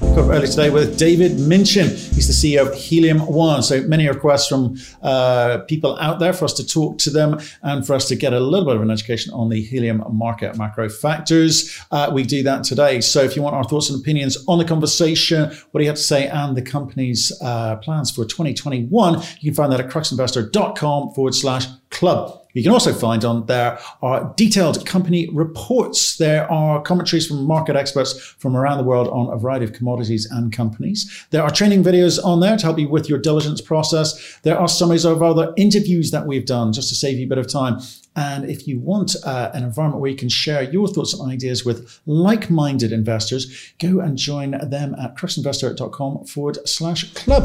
Got early today with David Minchin. He's the CEO of Helium One. So many requests from uh, people out there for us to talk to them and for us to get a little bit of an education on the helium market macro factors. Uh, we do that today. So if you want our thoughts and opinions on the conversation, what do you have to say, and the company's uh, plans for 2021, you can find that at cruxinvestor.com forward slash club. You can also find on there are detailed company reports. There are commentaries from market experts from around the world on a variety of commodities and companies. There are training videos on there to help you with your diligence process. There are summaries of other interviews that we've done just to save you a bit of time. And if you want uh, an environment where you can share your thoughts and ideas with like minded investors, go and join them at cruxinvestor.com forward slash club.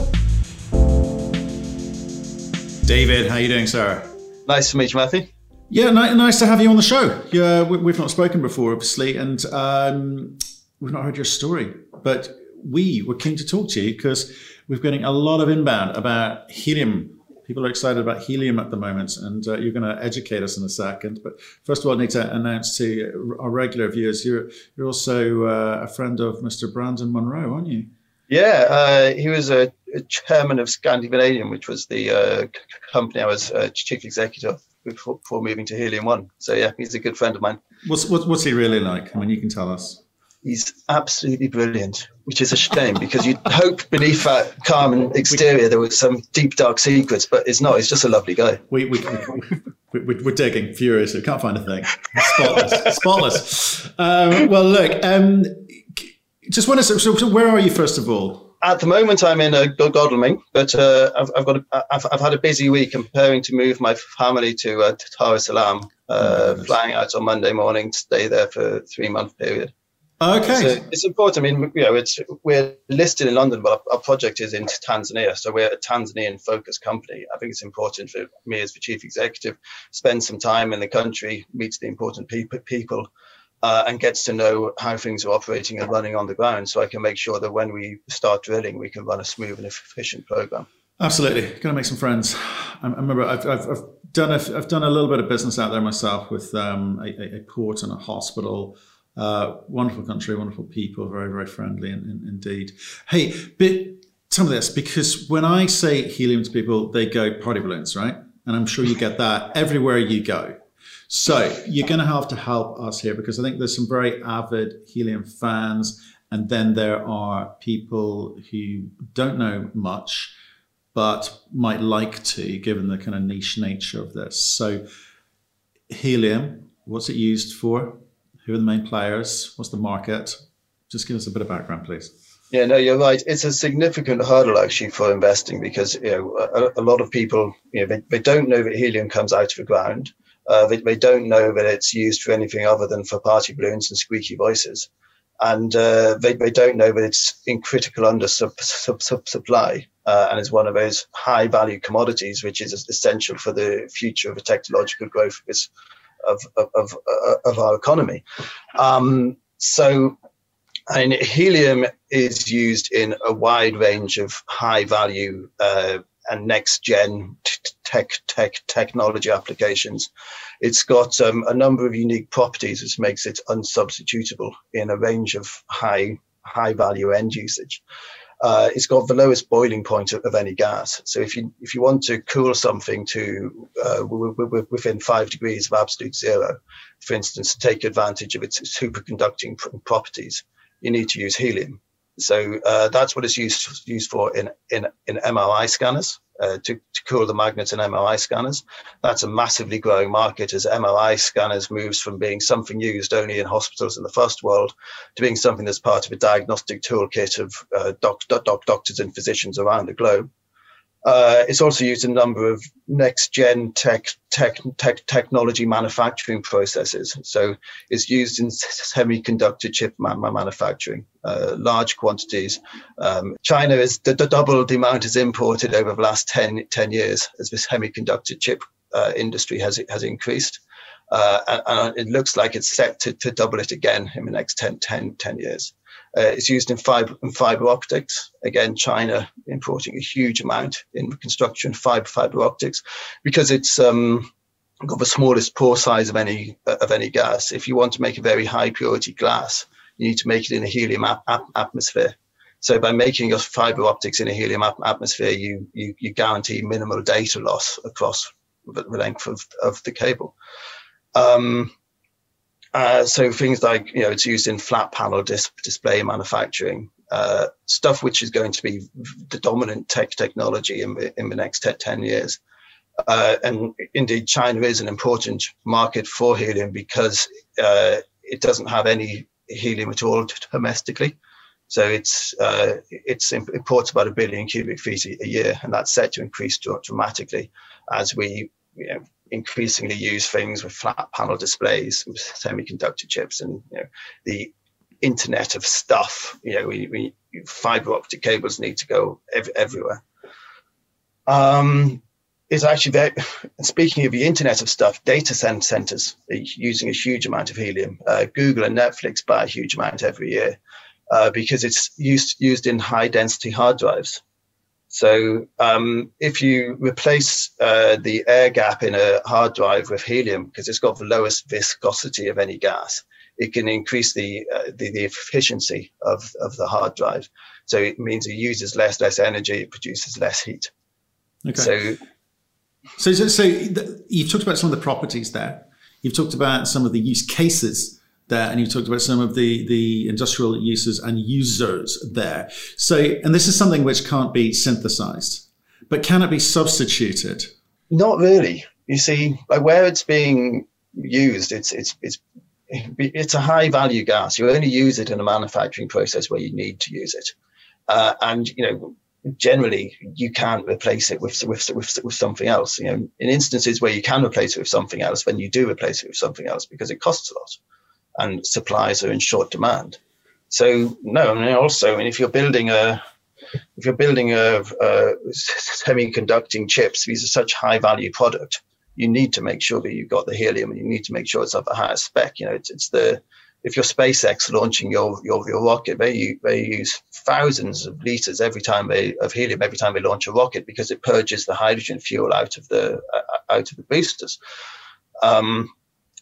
David, how are you doing, sir? Nice to meet you, Matthew. Yeah, nice to have you on the show. Yeah, we've not spoken before, obviously, and um, we've not heard your story. But we were keen to talk to you because we're getting a lot of inbound about helium. People are excited about helium at the moment, and uh, you're going to educate us in a second. But first of all, I need to announce to our regular viewers you're you're also uh, a friend of Mr. Brandon Munro, aren't you? Yeah, uh, he was a, chairman of Scandinavian, which was the uh, company I was uh, chief executive before, before, moving to Helium One. So yeah, he's a good friend of mine. What's what's he really like? I mean, you can tell us. He's absolutely brilliant, which is a shame because you'd hope beneath that calm exterior there was some deep dark secrets, but it's not. He's just a lovely guy. We we. we we're digging furiously. We can't find a thing. Spotless. Spotless. Um, well, look, um, just want to. So, so, where are you first of all? At the moment, I'm in uh, Godalming, but uh, I've, I've, got a, I've, I've, had a busy week. Preparing to move my family to uh, es Salaam, uh, oh, flying out on Monday morning to stay there for a three month period. Okay, so it's important. I mean, you know, it's we're listed in London, but our, our project is in Tanzania, so we're a Tanzanian focused company. I think it's important for me as the chief executive spend some time in the country, meet the important people, people uh, and gets to know how things are operating and running on the ground so I can make sure that when we start drilling, we can run a smooth and efficient program. Absolutely. Going to make some friends. I, remember I've, I've, I've, done a, I've done a little bit of business out there myself with um, a, a, port and a hospital. Uh, wonderful country, wonderful people, very, very friendly in, in, indeed. Hey, but some of this, because when I say helium to people, they go party balloons, right? And I'm sure you get that everywhere you go. So you're going to have to help us here because I think there's some very avid helium fans, and then there are people who don't know much but might like to, given the kind of niche nature of this. So helium, what's it used for? Who are the main players? What's the market? Just give us a bit of background, please. Yeah, no, you're right. It's a significant hurdle actually for investing because you know a, a lot of people you know they, they don't know that helium comes out of the ground. Uh, they, they, don't know that it's used for anything other than for party balloons and squeaky voices. And uh, they, they don't know that it's in critical under sub, sub, sub supply uh, and is one of those high value commodities, which is essential for the future of the technological growth of, of, of, of our economy. Um, so, mean, helium is used in a wide range of high value uh, and next gen tech tech technology applications. It's got um, a number of unique properties which makes it unsubstitutable in a range of high high value end usage. Uh, it's got the lowest boiling point of, of, any gas. So if you if you want to cool something to uh, w- w- within five degrees of absolute zero, for instance, to take advantage of its superconducting pr- properties, you need to use helium. So uh, that's what it's used used for in in, in MRI scanners uh, to, to cool the magnets in MRI scanners. That's a massively growing market as MRI scanners moves from being something used only in hospitals in the first world to being something that's part of a diagnostic toolkit of uh, doc, doc, doctors and physicians around the globe. Uh, it's also used in a number of next gen tech, tech, tech, technology manufacturing processes. So it's used in semiconductor chip manufacturing, uh, large quantities. Um, China is the, the, double the amount is imported over the last 10, 10 years as the semiconductor chip uh, industry has, has increased. Uh, and, and, it looks like it's set to, to double it again in the next 10, 10, 10 years. Uh, it's used in fiber, in fiber optics. Again, China importing a huge amount in construction fiber fiber optics because it's um, got the smallest pore size of any of any gas. If you want to make a very high purity glass, you need to make it in a helium ap- ap- atmosphere. So by making your fiber optics in a helium ap- atmosphere, you, you you guarantee minimal data loss across the length of, of the cable. Um, uh, so things like you know it's used in flat panel dis- display manufacturing, uh, stuff which is going to be the dominant tech technology in the, in the next 10 years. Uh, and indeed, China is an important market for helium because uh, it doesn't have any helium at all domestically. So it's uh, it's imports about a billion cubic feet a, year, and that's set to increase dramatically as we you know, increasingly use things with flat panel displays, with semiconductor chips, and you know, the Internet of Stuff. You know, we, we fiber optic cables need to go ev- everywhere. Um, it's actually very. Speaking of the Internet of Stuff, data centers are using a huge amount of helium. Uh, Google and Netflix buy a huge amount every year uh, because it's used used in high density hard drives. So um, if you replace uh, the air gap in a hard drive with helium, because it's got the lowest viscosity of any gas, it can increase the, uh, the, the efficiency of, of the hard drive. So it means it uses less less energy, it produces less heat. Okay. So, so, so, so you've talked about some of the properties there. You've talked about some of the use cases there, and you talked about some of the the industrial uses and users there. So, and this is something which can't be synthesized, but can it be substituted? Not really. You see, like where it's being used, it's it's it's it's a high value gas. You only use it in a manufacturing process where you need to use it, uh, and you know generally you can't replace it with, with, with, with something else. You know, in instances where you can replace it with something else, then you do replace it with something else because it costs a lot and supplies are in short demand. So no, I mean also, I mean, if you're building a if you're building a, a semiconducting chips, these are such high value product. You need to make sure that you've got the helium, and you need to make sure it's of the highest spec. You know, it's, it's the if you're SpaceX launching your your, your rocket, they they use thousands of liters every time they of helium every time they launch a rocket because it purges the hydrogen fuel out of the uh, out of the boosters. Um,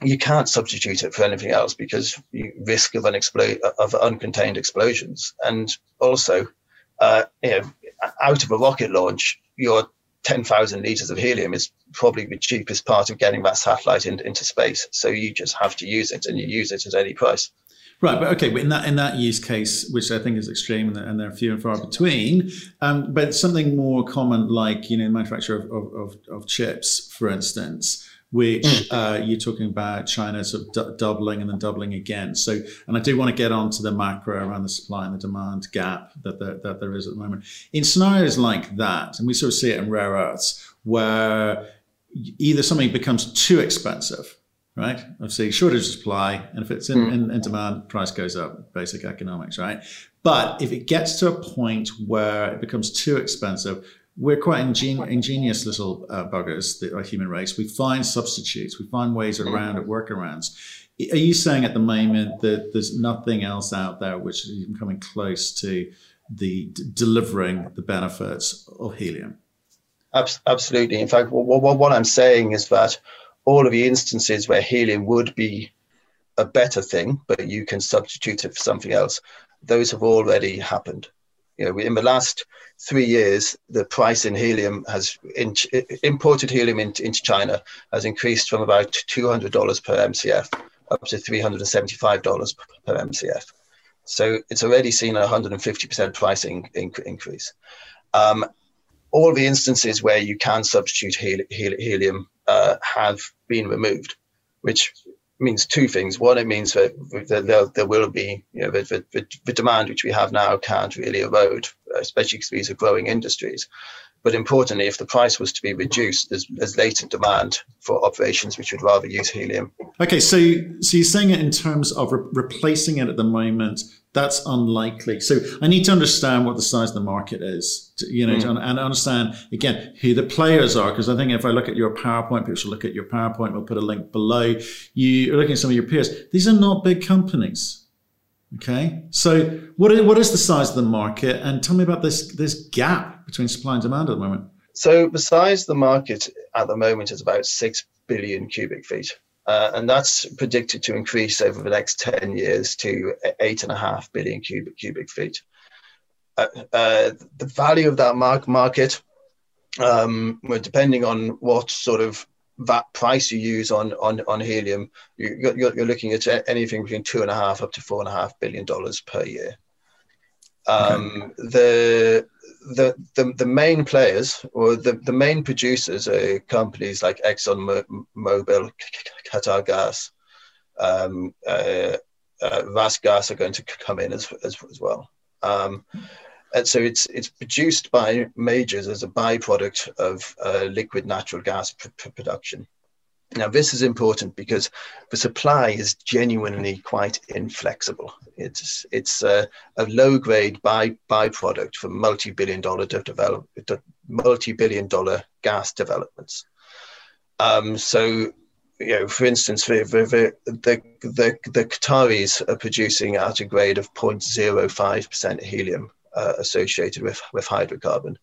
you can't substitute it for anything else because you risk of unexplode of uncontained explosions, and also, uh, you know, out of a rocket launch, your 10,000 liters of helium is probably the cheapest part of getting that satellite in, into space. So you just have to use it, and you use it at any price. Right, but okay, but in that in that use case, which I think is extreme, and they're few and far between, um, but something more common, like you know, manufacture of, of, of chips, for instance, which mm. uh, you're talking about China sort of d- doubling and then doubling again. So, and I do want to get onto the macro around the supply and the demand gap that there, that there is at the moment. In scenarios like that, and we sort of see it in rare earths, where either something becomes too expensive, right? Obviously, shortage of supply, and if it's in, mm. in, in demand, price goes up, basic economics, right? But if it gets to a point where it becomes too expensive, we're quite ingen- ingenious little uh, buggers, the human race. We find substitutes, we find ways around it, workarounds. Are you saying at the moment that there's nothing else out there which is even coming close to the d- delivering the benefits of helium? Absolutely. In fact, what, what I'm saying is that all of the instances where helium would be a better thing, but you can substitute it for something else, those have already happened. You know, in the last three years, the price in helium has in, imported helium into, into China has increased from about $200 per MCF up to $375 per MCF. So it's already seen a 150% pricing increase. Um, all the instances where you can substitute helium uh, have been removed, which means two things. One, it means that there, there will be, you know, the, the, the, demand which we have now can't really erode, especially because these are growing industries. But importantly, if the price was to be reduced, there's, there's latent demand for operations which would rather use helium. Okay, so so you're saying it in terms of re- replacing it at the moment. That's unlikely. So I need to understand what the size of the market is, to, you know, mm. to, and understand again who the players are. Because I think if I look at your PowerPoint, people should look at your PowerPoint. We'll put a link below. You are looking at some of your peers. These are not big companies Okay, so what is, what is the size of the market, and tell me about this this gap between supply and demand at the moment. So the size of the market at the moment is about six billion cubic feet, uh, and that's predicted to increase over the next ten years to eight and a half billion cubic cubic feet. Uh, uh, the value of that market, um, depending on what sort of that price you use on on on helium, you, you're, you're looking at anything between two and a half up to four and a half billion dollars per year. Um, okay. the, the the the main players or the, the main producers are companies like Exxon Mobil, Qatar Gas, um, uh, uh, Gas are going to come in as as, as well. Um, and so it's it's produced by majors as a byproduct of uh, liquid natural gas pr- production. Now, this is important because the supply is genuinely quite inflexible. It's it's a, a low-grade by, byproduct from multi-billion dollar develop, multi-billion dollar gas developments. Um, so, you know, for instance, the, the, the, the, the Qataris are producing at a grade of 0.05% helium uh, associated with, with hydrocarbon.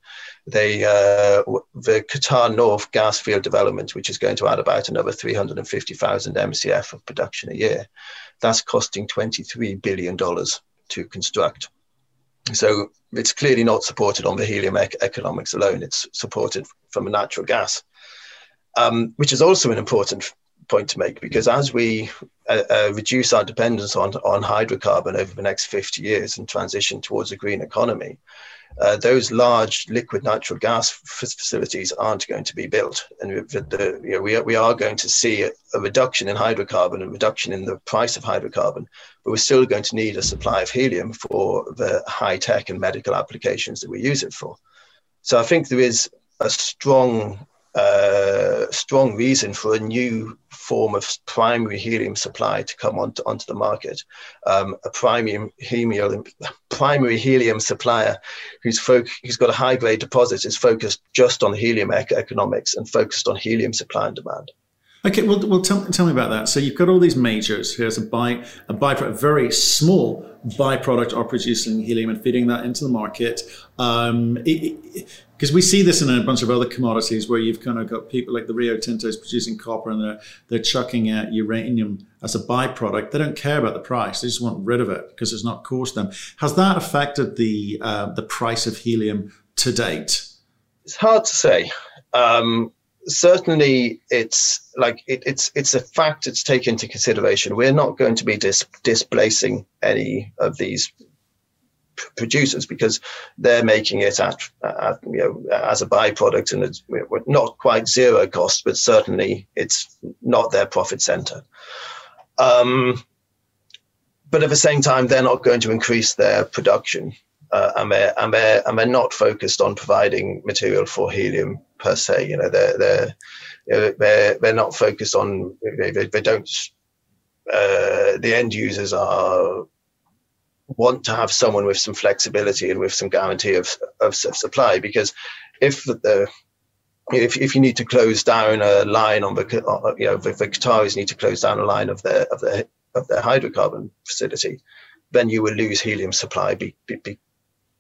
They, uh, the Qatar North gas field development, which is going to add about another 350,000 MCF of production a year, that's costing $23 billion to construct. So it's clearly not supported on the helium ec- economics alone. It's supported from natural gas, um, which is also an important point to make because as we uh, uh, reduce our dependence on, on hydrocarbon over the next 50 years and transition towards a green economy, uh, those large liquid natural gas facilities aren't going to be built. And the, you know, we, are, we are going to see a, a reduction in hydrocarbon, a reduction in the price of hydrocarbon, but we're still going to need a supply of helium for the high tech and medical applications that we use it for. So I think there is a strong uh, strong reason for a new form of primary helium supply to come onto, onto the market. Um, a primary helium, primary helium supplier who's, who's got a high grade deposit is focused just on helium economics and focused on helium supply and demand. Okay, well, well tell, tell me about that. So you've got all these majors. Here's a by a byproduct, a very small byproduct are producing helium and feeding that into the market. Um, because we see this in a bunch of other commodities where you've kind of got people like the Rio Tintos producing copper and they're they're chucking out uranium as a byproduct. They don't care about the price; they just want rid of it because it's not cost them. Has that affected the uh, the price of helium to date? It's hard to say. Um, certainly it's like it, it's it's a fact that's taken into consideration. We're not going to be dis- displacing any of these producers because they're making it at, at, you know as a byproduct and it's not quite zero cost, but certainly it's not their profit center. Um, but at the same time, they're not going to increase their production uh, and they're and they're and they're not focused on providing material for helium per se. You know, they're they're they're they're not focused on they, they don't. Uh, the end users are want to have someone with some flexibility and with some guarantee of of, of supply because if the if, if you need to close down a line on the uh, you know if the Qataris need to close down a line of their of their of their hydrocarbon facility, then you will lose helium supply be, be,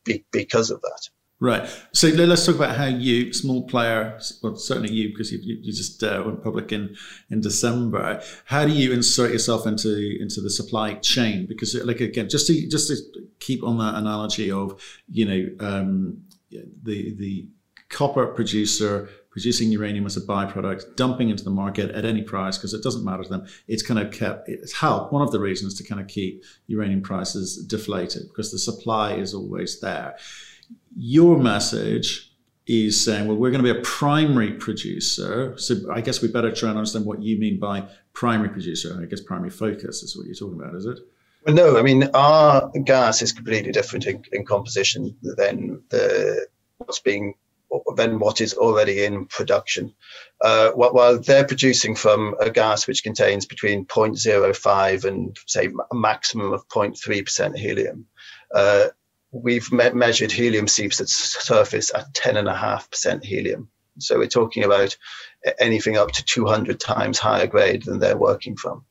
be, because of that. Right. So let's talk about how you, small player, well, certainly you, because you, you just uh, went public in, in December. How do you insert yourself into into the supply chain? Because, like again, just to just to keep on that analogy of you know um, the the copper producer producing uranium as a byproduct, dumping into the market at any price because it doesn't matter to them. It's kind of kept, it's helped, one of the reasons to kind of keep uranium prices deflated because the supply is always there. Your message is saying, well, we're going to be a primary producer. So I guess we better try and understand what you mean by primary producer. I guess primary focus is what you're talking about, is it? Well, no, I mean, our gas is completely different in, in composition than the what's being than what is already in production. Uh, while they're producing from a gas which contains between 0.05 and say a maximum of 0.3% helium, uh, we've me- measured helium seeps at surface at 10.5% helium. So we're talking about anything up to 200 times higher grade than they're working from.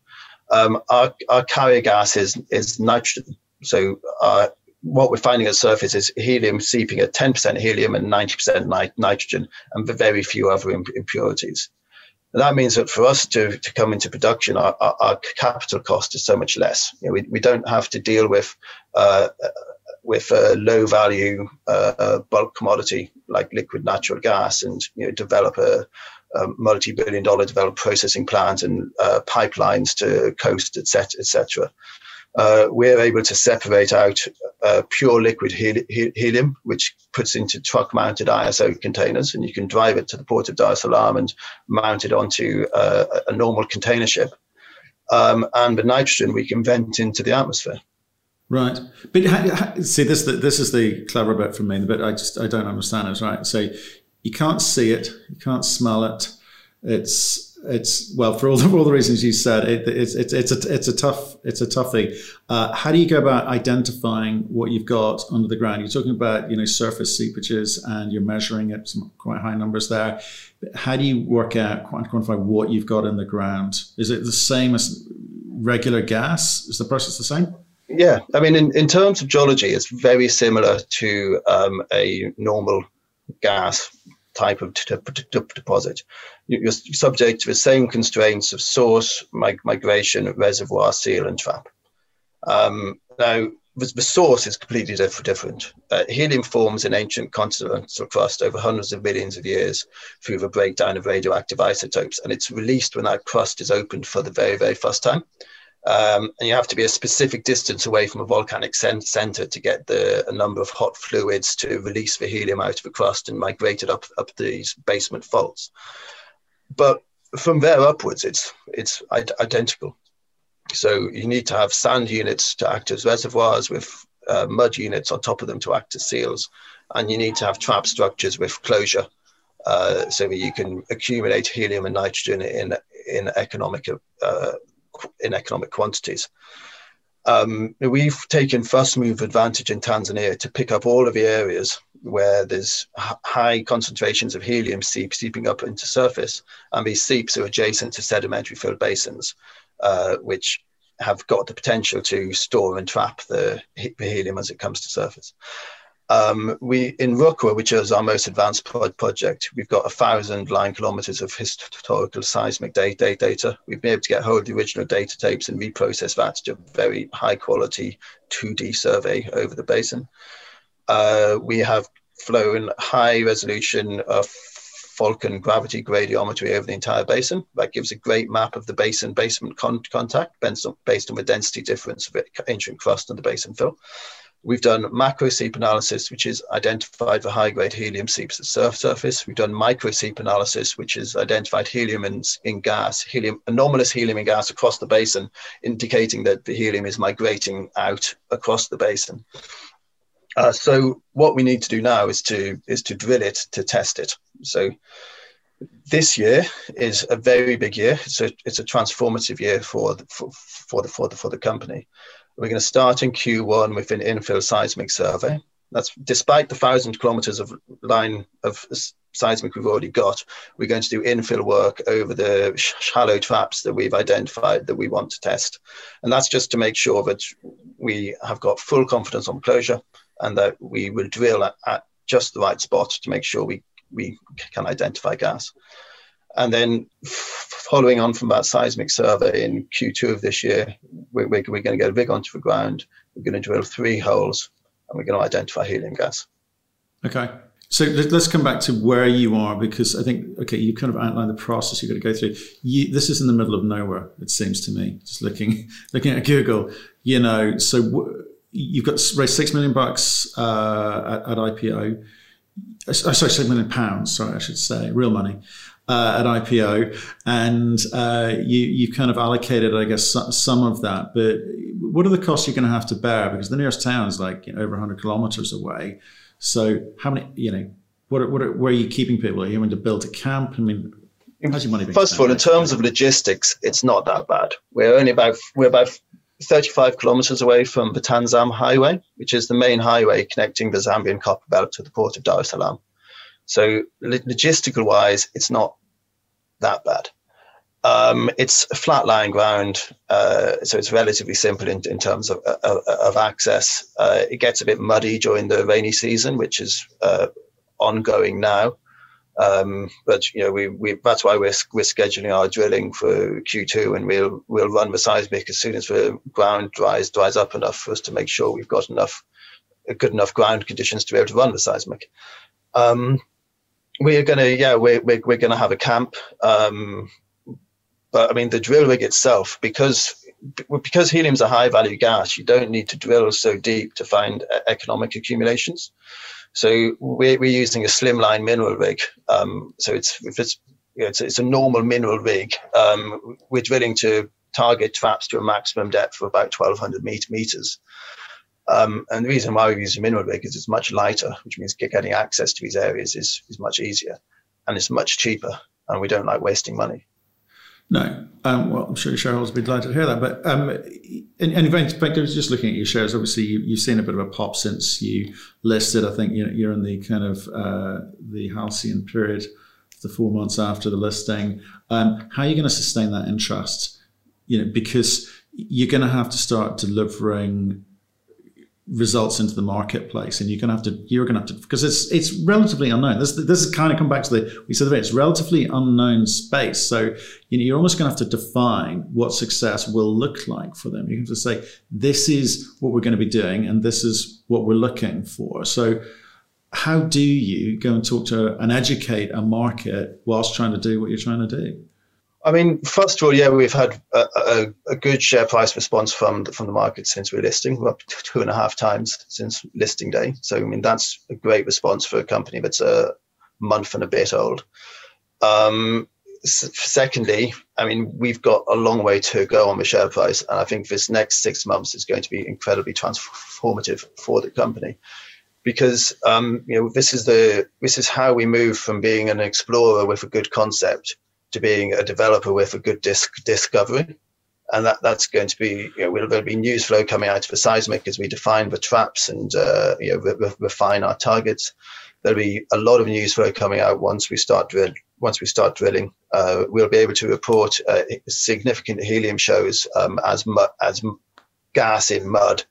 Um, our, our carrier gas is, is nitrogen. So uh, what we're finding at surface is helium seeping at 10% helium and 90% nit- nitrogen and very few other imp- impurities. And that means that for us to, to come into production, our, our, our capital cost is so much less. You know, we, we don't have to deal with uh, with a low value uh, bulk commodity like liquid natural gas and you know, develop a, a multi-billion dollar developed processing plant and uh, pipelines to coast, etc., etc uh, we're able to separate out uh, pure liquid helium, which puts into truck mounted ISO containers, and you can drive it to the port of Dar es Salaam and mount it onto uh, a normal container ship. Um, and the nitrogen we can vent into the atmosphere. Right, but see this. This is the clever bit for me. The bit I just I don't understand is right. So you can't see it, you can't smell it. It's it's well for all the, all the reasons you said. It, it's it's it's a it's a tough it's a tough thing. Uh, how do you go about identifying what you've got under the ground? You're talking about you know surface seepages and you're measuring it some quite high numbers there. How do you work out quantify what you've got in the ground? Is it the same as regular gas? Is the process the same? Yeah, I mean, in, in terms of geology, it's very similar to um, a normal gas type of deposit. You're subject to the same constraints of source, migration, reservoir, seal, and trap. Um, now, the source is completely different. Uh, helium forms in ancient continental crust over hundreds of millions of years through the breakdown of radioactive isotopes, and it's released when that crust is opened for the very, very first time. Um, and you have to be a specific distance away from a volcanic center to get the a number of hot fluids to release the helium out of the crust and migrate it up up these basement faults. But from there upwards, it's it's identical. So you need to have sand units to act as reservoirs with uh, mud units on top of them to act as seals, and you need to have trap structures with closure uh, so that you can accumulate helium and nitrogen in in economic uh, in economic quantities. Um, we've taken first move advantage in Tanzania to pick up all of the areas where there's high concentrations of helium seep seeping up into surface, and these seeps are adjacent to sedimentary filled basins, uh, which have got the potential to store and trap the, the helium as it comes to surface. Um, we in Rukwa, which is our most advanced pro- project, we've got a thousand line kilometers of historical seismic data, data. We've been able to get hold of the original data tapes and reprocess that to a very high quality 2D survey over the basin. Uh, we have flown high resolution Falcon gravity gradiometry over the entire basin. That gives a great map of the basin basement con- contact based on, based on the density difference of ancient crust and the basin fill. We've done macro seep analysis, which is identified the high grade helium seeps at surf surface. We've done micro seep analysis, which is identified helium in, in gas, helium, anomalous helium in gas across the basin, indicating that the helium is migrating out across the basin. Uh, so what we need to do now is to is to drill it to test it. So this year is a very big year. It's a it's a transformative year for the, for, for the for the for the company. We're going to start in Q1 with an infill seismic survey. That's despite the thousand kilometers of line of seismic we've already got. We're going to do infill work over the shallow traps that we've identified that we want to test, and that's just to make sure that we have got full confidence on closure and that we will drill at, at just the right spot to make sure we we can identify gas. And then following on from that seismic survey in Q2 of this year, we're, we're, going to get a rig onto the ground. We're going to drill three holes and we're going to identify helium gas. Okay. So let's come back to where you are because I think, okay, you kind of outlined the process you've got to go through. You, this is in the middle of nowhere, it seems to me, just looking, looking at Google, you know, so w- you've got raised six million bucks uh, at, at, IPO. Uh, sorry, six million pounds. Sorry, I should say real money uh, at IPO, and uh, you you kind of allocated, I guess, some of that. But what are the costs you're going to have to bear? Because the nearest town is like you know, over 100 kilometers away. So how many? You know, what are, what are, where are you keeping people? Are you going to build a camp? I mean. How's your money First of all, in terms of logistics, it's not that bad. We're only about we're about 35 kilometers away from the Tanzam Highway, which is the main highway connecting the Zambian copper belt to the port of Dar es Salaam. So logistical wise, it's not that bad. Um, it's flat lying ground, uh, so it's relatively simple in, in terms of, of, of access. Uh, it gets a bit muddy during the rainy season, which is uh, ongoing now. Um, but you know, we, we that's why we're we're scheduling our drilling for Q2, and we'll we'll run the seismic as soon as the ground dries dries up enough for us to make sure we've got enough good enough ground conditions to be able to run the seismic. Um, we're gonna yeah we're we're, we're gonna have a camp. Um, but I mean the drill rig itself because because helium's a high value gas, you don't need to drill so deep to find economic accumulations. So we're, we're using a slimline mineral rig. Um, so it's it's, you know, it's, it's a normal mineral rig. Um, we're drilling to target traps to a maximum depth of about 1,200 meters. Um, and the reason why we use a mineral rig is it's much lighter, which means getting access to these areas is, is much easier and it's much cheaper. And we don't like wasting money. No, um, well, I'm sure shareholders will be delighted to hear that. But um, in, in perspective, just looking at your shares, obviously you, have seen a bit of a pop since you listed. I think you you're in the kind of uh, the halcyon period, the four months after the listing. Um, how are you going to sustain that interest? You know, because you're going to have to start delivering results into the marketplace and you're going to have to you're going to have to because it's it's relatively unknown. This this is kind of come back to the we said it's relatively unknown space. So you know you're almost going to have to define what success will look like for them. You have to say this is what we're going to be doing and this is what we're looking for. So how do you go and talk to and educate a market whilst trying to do what you're trying to do I mean, first of all, yeah, we've had a, a, a, good share price response from the, from the market since we're listing. We're up two and a half times since listing day. So, I mean, that's a great response for a company that's a month and a bit old. Um, secondly, I mean, we've got a long way to go on the share price, and I think this next six months is going to be incredibly transformative for the company because um, you know this is the this is how we move from being an explorer with a good concept to being a developer with a good disc discovery. And that, that's going to be, you know, will be news flow coming out the seismic as we define the traps and, uh, you know, re- re- refine our targets. There'll be a lot of news flow coming out once we start drill, once we start drilling. Uh, we'll be able to report uh, significant helium shows um, as mu- as gas in mud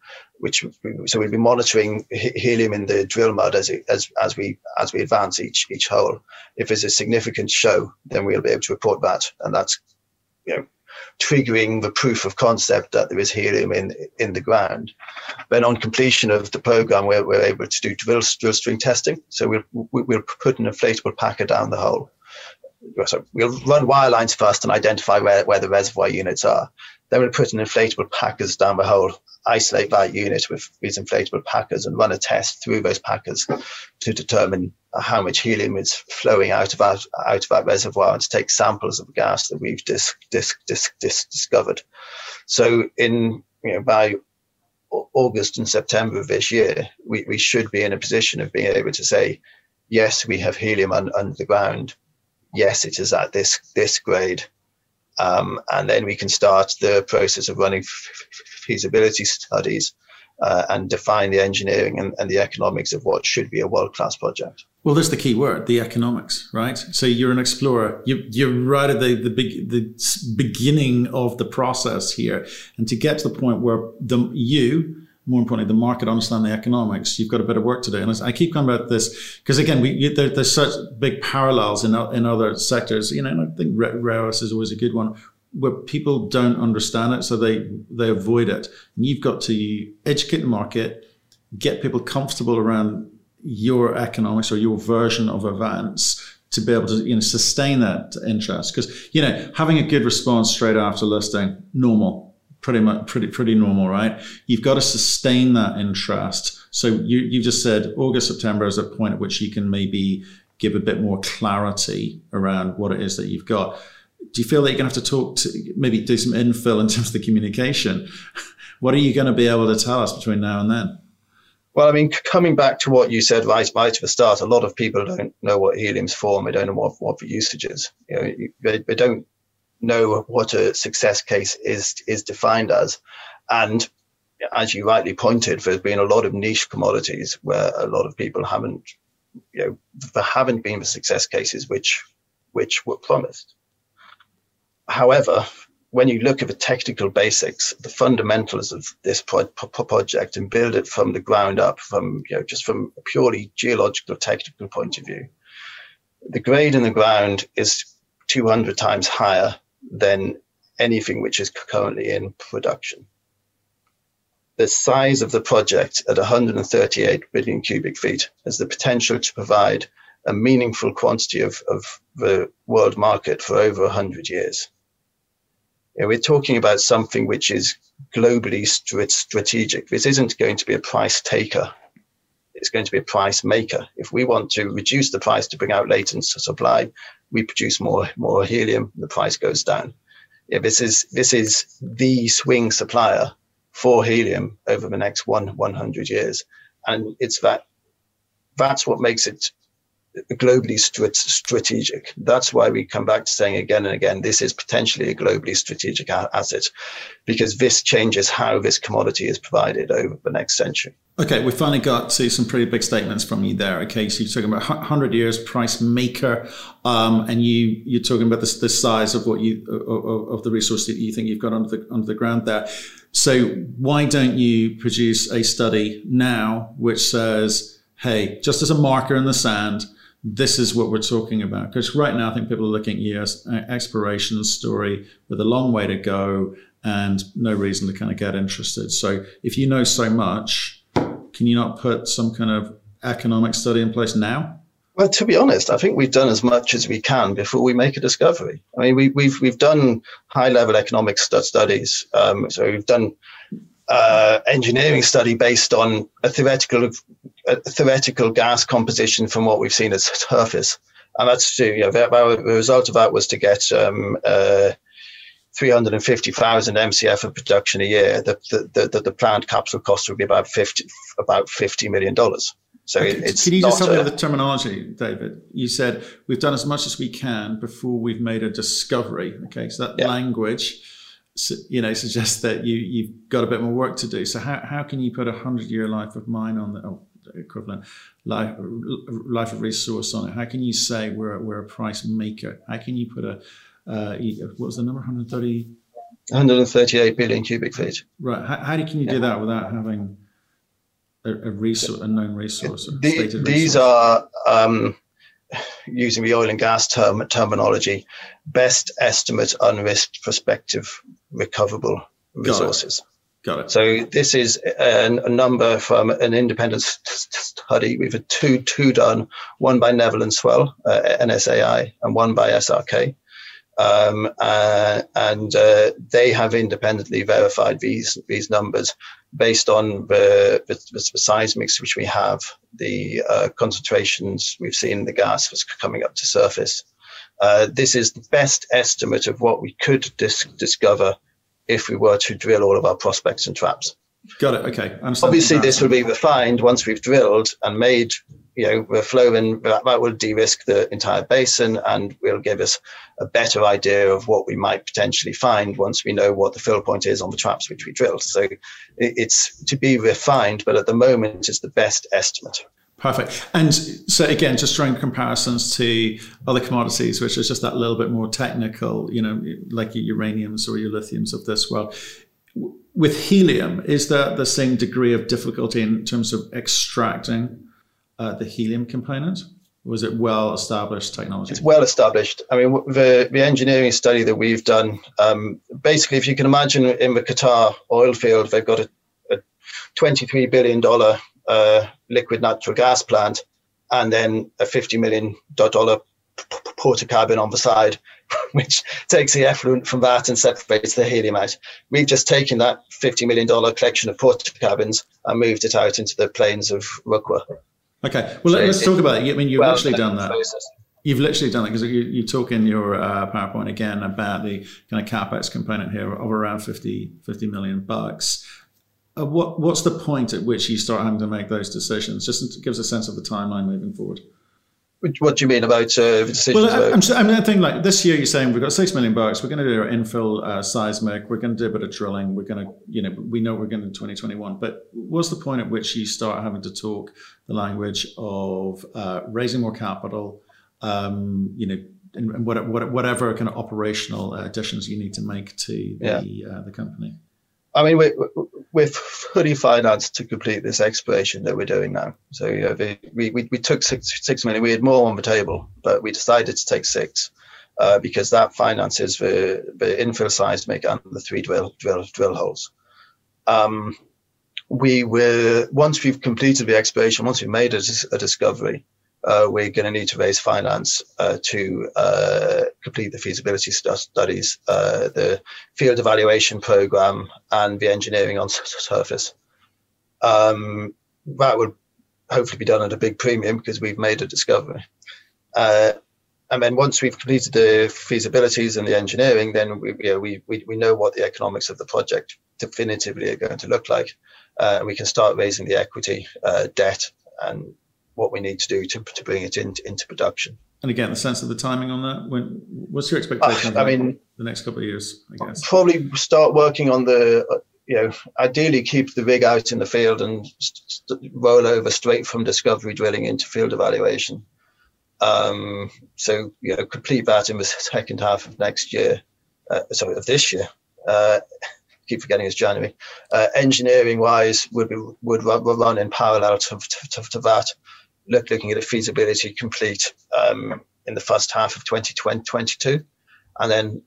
which so we'll be monitoring helium in the drill mud as it, as as we as we advance each each hole. If there's a significant show, then we'll be able to report that, and that's you know triggering the proof of concept that there is helium in in the ground. Then on completion of the program, we're, we're able to do drill, drill string testing. So we'll we'll put an inflatable packer down the hole. So we'll run wire lines first and identify where, where the reservoir units are. Then we'll put an inflatable packers down the hole isolate that unit with these inflatable packers and run a test through those packers to determine how much helium is flowing out of that, out of that reservoir and to take samples of the gas that we've dis, dis, dis, discovered. So in you know by August and September of this year, we, we should be in a position of being able to say, yes, we have helium un, under the ground. Yes, it is at this this grade. Um, and then we can start the process of running feasibility studies uh, and define the engineering and, and, the economics of what should be a world-class project. Well, that's the key word, the economics, right? So you're an explorer. You, you're right at the, the, big, the beginning of the process here. And to get to the point where the, you, more importantly, the market understand the economics, you've got a bit of work to do. And I keep coming about this because, again, we, there, there's such big parallels in, in other sectors. You know, and I think rare is always a good one where people don't understand it, so they they avoid it. And you've got to educate the market, get people comfortable around your economics or your version of events to be able to you know sustain that interest. Because you know having a good response straight after listing, normal, pretty much pretty pretty normal, right? You've got to sustain that interest. So you you just said August September is a point at which you can maybe give a bit more clarity around what it is that you've got do you feel that you're going to have to talk to maybe do some infill in terms of the communication? what are you going to be able to tell us between now and then? Well, I mean, coming back to what you said right, right at the start, a lot of people don't know what helium's for and they don't know what, what the usage is. You know, they, they don't know what a success case is is defined as. And as you rightly pointed, there's been a lot of niche commodities where a lot of people haven't, you know, there haven't been the success cases which which were promised. however, when you look at the technical basics, the fundamentals of this pro- pro- project and build it from the ground up, from you know just from a purely geological technical point of view, the grade in the ground is 200 times higher than anything which is currently in production. The size of the project at 138 billion cubic feet has the potential to provide a meaningful quantity of, of the world market for over 100 years we're talking about something which is globally strategic. This isn't going to be a price taker. It's going to be a price maker. If we want to reduce the price to bring out latent supply, we produce more more helium. The price goes down. Yeah, this is this is the swing supplier for helium over the next one 100 years, and it's that that's what makes it globally strategic. That's why we come back to saying again and again, this is potentially a globally strategic asset because this changes how this commodity is provided over the next century. Okay, we finally got to some pretty big statements from you there. Okay, so you're talking about 100 years price maker, um, and you you're talking about the, the size of what you of, of the resource that you think you've got under the under the ground there. So why don't you produce a study now which says, hey, just as a marker in the sand, this is what we're talking about. Because right now, I think people are looking at US exploration story with a long way to go and no reason to kind of get interested. So if you know so much, can you not put some kind of economic study in place now? Well, to be honest, I think we've done as much as we can before we make a discovery. I mean, we, have we've, we've done high level economic studies. Um, so we've done uh, engineering study based on a theoretical a theoretical gas composition from what we've seen at surface, and that's to, you know the, the result of that was to get um, uh, 350,000 MCF of production a year. The, the, the, the planned capital cost would be about 50 about 50 million dollars. So okay. it's can you just tell me the terminology, David? You said we've done as much as we can before we've made a discovery. Okay, so that yeah. language you know suggests that you you've got a bit more work to do. So how, how can you put a hundred year life of mine on the oh, equivalent life life of resource on it? How can you say we're we're a price maker? How can you put a uh, what was the number 130 138 billion cubic feet. Right. How, how can you do that without having a, a resource, a known resource? The, these are um, using the oil and gas term, terminology, best estimate unrisked prospective recoverable resources. Got it. Got it. So this is a, a number from an independent study. We've had two two done, one by Netherland and Sewell, uh, NSAI, and one by SRK. Um, uh, and uh, they have independently verified these these numbers based on the, the, the seismics which we have, the uh, concentrations we've seen in the gas was coming up to surface. Uh, this is the best estimate of what we could dis- discover if we were to drill all of our prospects and traps. Got it. Okay. Obviously, this will be refined once we've drilled and made you know, we're flowing, that, that will de-risk the entire basin and will give us a better idea of what we might potentially find once we know what the fill point is on the traps which we drilled. So it, it's to be refined, but at the moment it's the best estimate. Perfect. And so again, just drawing comparisons to other commodities, which is just that little bit more technical, you know, like your uraniums or your lithiums of this world. With helium, is there the same degree of difficulty in terms of extracting uh, the helium component? Was it well established technology? It's well established. I mean, the, the engineering study that we've done, um, basically, if you can imagine in the Qatar oil field, they've got a, a $23 billion uh, liquid natural gas plant and then a $50 million Portakabin on the side, which takes the effluent from that and separates the helium out. We've just taken that $50 million collection of Portakabins and moved it out into the plains of Rukwa. Okay, well, so let's talk about it. I mean, you've well, actually done that. Process. You've literally done it because you, you, talk in your uh, PowerPoint again about the kind of capex component here of around 50, 50 million bucks. Uh, what what's the point at which you start having to make those decisions? Just gives a sense of the timeline moving forward. What do you mean about uh, decisions? Well, I'm, I'm, I think like this year, you're saying we've got six million bucks. We're going to do our infill uh, seismic. We're going to do a bit of drilling. We're going to, you know, we know we're going to 2021. But what's the point at which you start having to talk the language of uh, raising more capital? Um, you know, and what, what, whatever kind of operational additions you need to make to the yeah. uh, the company. I mean, we're, we're fully financed to complete this exploration that we're doing now. So you know, we, we, we took six, six million. We had more on the table, but we decided to take six uh, because that finances the, the infill seismic and the three drill drill drill holes. Um, we were once we've completed the exploration, once we've made a, a discovery, uh, we're going to need to raise finance uh, to uh, complete the feasibility stu- studies, uh, the field evaluation program, and the engineering on surface. Um, that would hopefully be done at a big premium because we've made a discovery. Uh, and then once we've completed the feasibilities and the engineering, then we, you know, we, we, we know what the economics of the project definitively are going to look like. Uh, we can start raising the equity, debt, and what we need to do to, to bring it into, into production. And again, the sense of the timing on that. When what's your expectation? Uh, I mean, the next couple of years, I guess. Probably start working on the. Uh, you know, ideally keep the rig out in the field and st- roll over straight from discovery drilling into field evaluation. Um, so you know, complete that in the second half of next year. Uh, sorry, of this year. Uh, keep forgetting it's January. Uh, engineering wise, would be would run in parallel to, to, to that look, looking at a feasibility complete um, in the first half of 2022, and then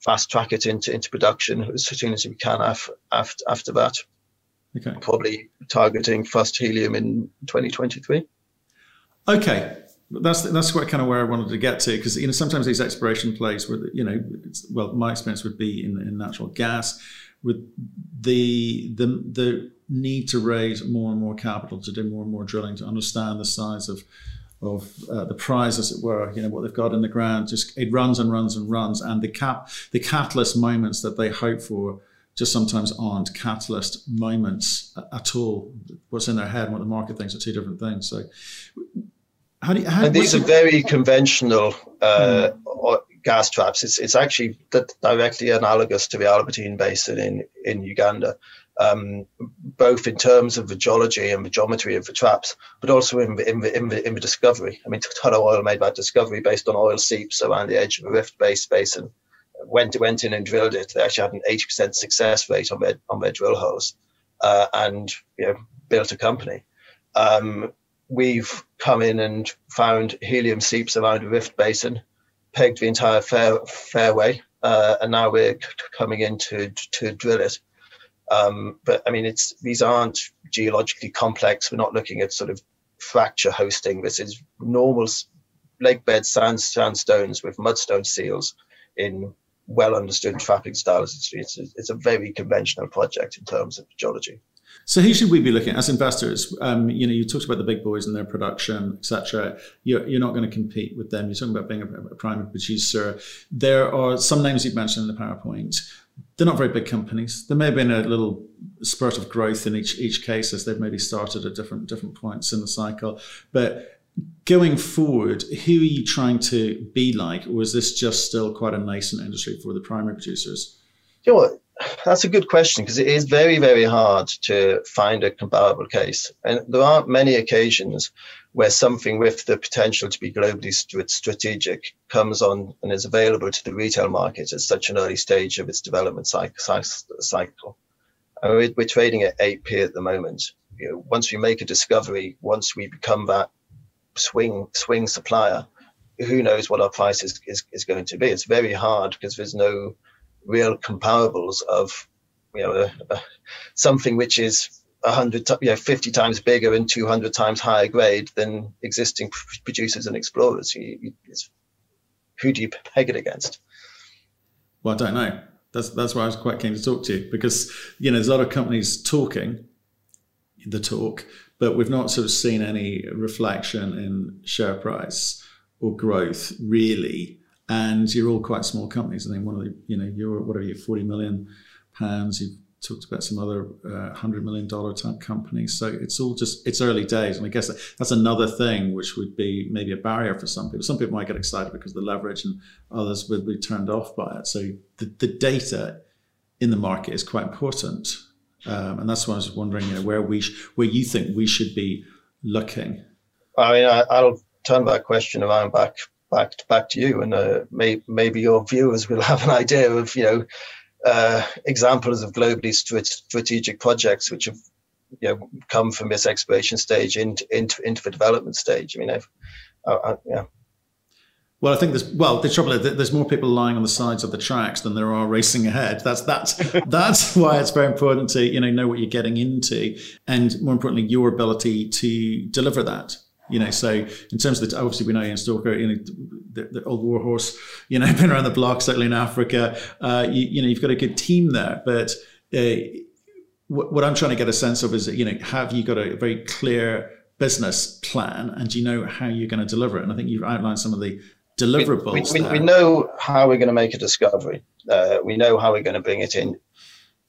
fast track it into, into production as soon as we can after, after, after that. Okay. Probably targeting first helium in 2023. Okay, that's that's what kind of where I wanted to get to because you know sometimes these exploration plays where you know well my experience would be in, in natural gas with the the the need to raise more and more capital to do more and more drilling to understand the size of of uh, the prize, as it were, you know what they've got in the ground. Just it runs and runs and runs, and the cap the catalyst moments that they hope for just sometimes aren't catalyst moments at all. What's in their head and what the market thinks are two different things. So, how do you? How, and these are very conventional uh, mm. gas traps. It's it's actually directly analogous to the Albertine Basin in in Uganda um, both in terms of the geology and the geometry of the traps, but also in the, in the, in the, in the discovery. I mean, Tullow Oil made that discovery based on oil seeps around the edge of a rift base basin. Went went in and drilled it. They actually had an 80% success rate on their on their drill holes, uh, and you know built a company. Um, we've come in and found helium seeps around a rift basin, pegged the entire fair, fairway, uh, and now we're coming in to, to drill it. Um, but I mean, it's these aren't geologically complex. We're not looking at sort of fracture hosting. This is normal lake bed sand, sandstones with mudstone seals in well understood trapping styles. It's, it's, it's, a very conventional project in terms of geology. So who should we be looking at as investors? Um, you know, you talked about the big boys and their production, etc. You're, you're not going to compete with them. You're talking about being a, a primary producer. There are some names you've mentioned in the PowerPoint they're not very big companies. There may have been a little spurt of growth in each each case as they've maybe started at different different points in the cycle. But going forward, who are you trying to be like, or is this just still quite a nascent industry for the primary producers? You know? That's a good question because it is very, very hard to find a comparable case. And there aren't many occasions where something with the potential to be globally strategic comes on and is available to the retail market at such an early stage of its development cycle. I mean, we're trading at 8p at the moment. You know, once we make a discovery, once we become that swing swing supplier, who knows what our price is, is, is going to be? It's very hard because there's no real comparables of you know something which is 100 you know 50 times bigger and 200 times higher grade than existing producers and explorers. You, you, who do you peg it against? Well i don't know. That's that's why i was quite keen to talk to you because you know there's a lot of companies talking the talk but we've not sort of seen any reflection in share price or growth really and you're all quite small companies. I think one of the, you know, you're what are you, 40 million pounds. You've talked about some other uh, hundred million dollar type companies. So it's all just it's early days, and I guess that's another thing which would be maybe a barrier for some people. Some people might get excited because of the leverage, and others would be turned off by it. So the, the data in the market is quite important, um, and that's why I was wondering, you know, where we sh- where you think we should be looking. I mean, I, I'll turn that question around back back back to you, and uh, may, maybe your viewers will have an idea of you know uh, examples of globally strategic projects which have you know come from this exploration stage into into, into the development stage. I mean, I've, I, I, yeah. Well, I think there's well the trouble is there's more people lying on the sides of the tracks than there are racing ahead. That's that's that's why it's very important to you know know what you're getting into, and more importantly, your ability to deliver that. You know, so in terms of the obviously we know Ian Stalker, you know, the, the old warhorse, you know, been around the block, certainly in Africa. Uh, you, you know, you've got a good team there, but uh, what, what I'm trying to get a sense of is, you know, have you got a very clear business plan, and do you know how you're going to deliver it? And I think you've outlined some of the deliverables. We, we, we, we know how we're going to make a discovery. Uh, we know how we're going to bring it in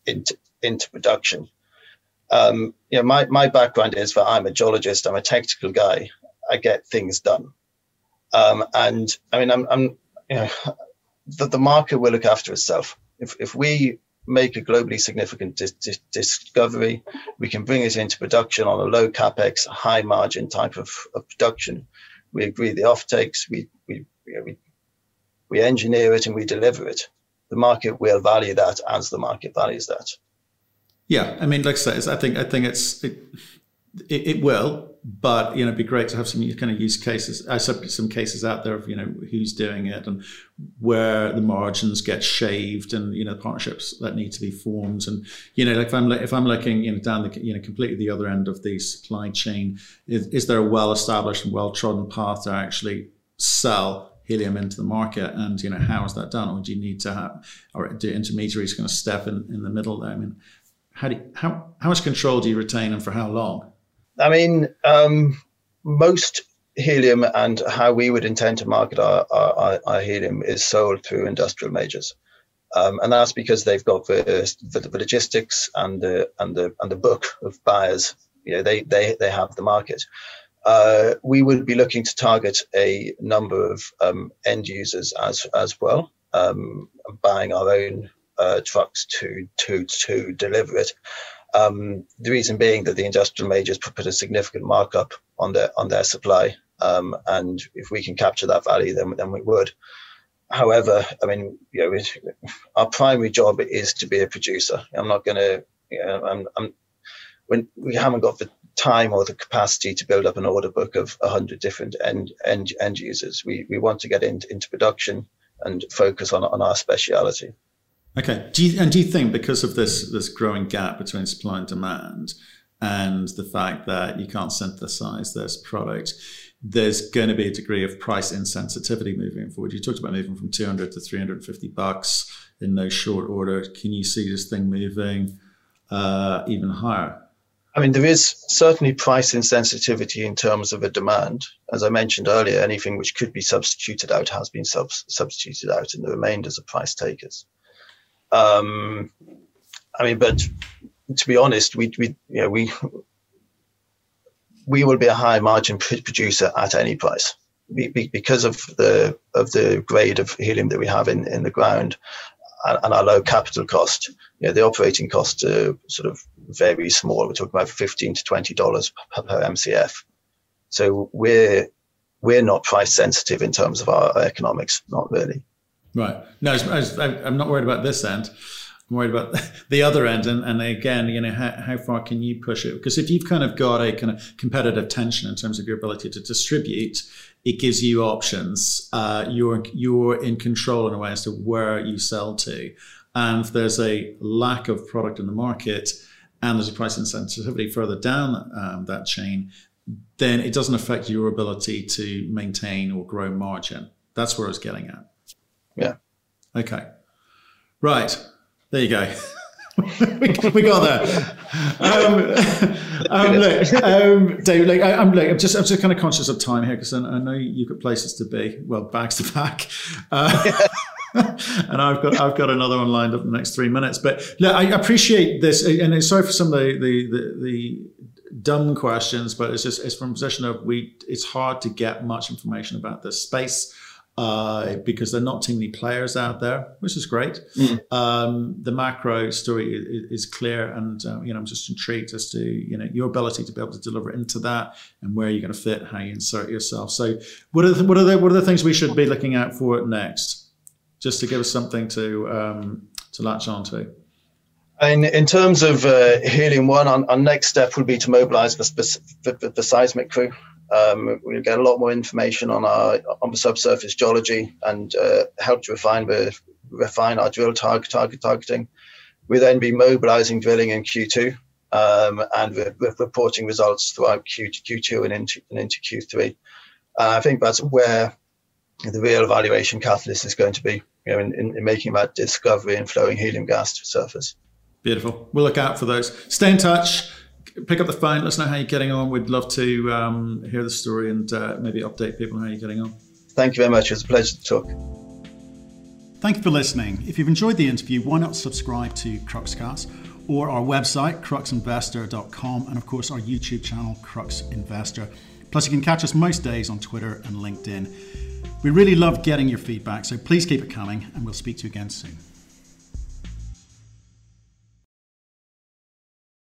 into, into production. Um, you know, my, my background is that I'm a geologist. I'm a technical guy. I get things done. Um, and I mean, I'm, I'm you know, the, the market will look after itself. If, if we make a globally significant dis- dis- discovery, we can bring it into production on a low capex, high margin type of, of production. We agree the offtakes, we, we, we, we engineer it and we deliver it. The market will value that as the market values that. Yeah, I mean, like I said, I think I think it's it, it, it, will, but you know, it'd be great to have some kind of use cases. Uh, I saw some cases out there of you know who's doing it and where the margins get shaved, and you know partnerships that need to be formed. And you know, like if I'm if I'm looking you know down the you know completely the other end of the supply chain, is, is there a well established and well trodden path to actually sell helium into the market and you know how is that done or do you need to have or do intermediaries kind of step in, in the middle there i mean how do you, how how much control do you retain and for how long I mean, um, most helium and how we would intend to market our, our, our helium is sold through industrial majors. Um, and that's because they've got the, the, the, logistics and the and the and the book of buyers. You know, they they they have the market. Uh, we would be looking to target a number of um, end users as as well, um, buying our own uh, trucks to to to deliver it. Um, the reason being that the industrial majors put a significant markup on their on their supply, um, and if we can capture that value, then then we would. However, I mean, you know, it, our primary job is to be a producer. I'm not going to, you know, I'm, I'm, when we haven't got the time or the capacity to build up an order book of 100 different end end, end users. We we want to get into, into production and focus on on our speciality. Okay. Do you, and do you think because of this this growing gap between supply and demand, and the fact that you can't synthesize this product, there's going to be a degree of price insensitivity moving forward. You talked about moving from 200 to 350 bucks in no short order. Can you see this thing moving uh, even higher? I mean, there is certainly price insensitivity in terms of a demand. As I mentioned earlier, anything which could be substituted out has been sub- substituted out, and the remainders are price takers. Um, I mean, but to be honest, we we you know, we we will be a high margin producer at any price because of the of the grade of helium that we have in, in the ground and, our low capital cost. You know, the operating costs are sort of very small. We're talking about fifteen to twenty dollars per, per MCF. So we're we're not price sensitive in terms of our economics, not really. Right. No, I am not worried about this end. I'm worried about the other end. And, and again, you know, how, how far can you push it? Because if you've kind of got a kind of competitive tension in terms of your ability to distribute, it gives you options. Uh, you're you're in control in a way as to where you sell to. And if there's a lack of product in the market and there's a price insensitivity further down um, that chain, then it doesn't affect your ability to maintain or grow margin. That's where I was getting at. Yeah. Okay. Right. There you go. we, got there. Um, um, look, um, Dave, look, I, am look, I'm just, I'm just kind of conscious of time here because I, I, know you've got places to be, well, bags to pack, uh, and I've got, I've got another one lined up in the next three minutes. But look, I appreciate this, and sorry for some of the, the, the, the dumb questions, but it's just, it's from a position of we, it's hard to get much information about this space uh, because there are not too many players out there, which is great. Mm. Um, the macro story is, is clear, and uh, you know I'm just intrigued as to you know your ability to be able to deliver into that and where you're going to fit, how you insert yourself. So, what are the, what are the what are the things we should be looking out for next, just to give us something to um, to latch onto? In, in terms of uh, Helium One, our, our, next step would be to mobilise the, the, the seismic crew. Um, we'll get a lot more information on our on the subsurface geology and uh, help to refine the refine our drill target target targeting. We'll then be mobilising drilling in Q2 um, and we're, we're, reporting results throughout Q, Q2 and into and into Q3. Uh, I think that's where the real evaluation catalyst is going to be, you know, in, in, in making that discovery and flowing helium gas to surface. Beautiful. We'll look out for those. Stay in touch. Pick up the phone. Let us know how you're getting on. We'd love to um, hear the story and uh, maybe update people on how you're getting on. Thank you very much. It was a pleasure to talk. Thank you for listening. If you've enjoyed the interview, why not subscribe to Cruxcast or our website, cruxinvestor.com, and of course our YouTube channel, Crux Investor. Plus, you can catch us most days on Twitter and LinkedIn. We really love getting your feedback, so please keep it coming, and we'll speak to you again soon.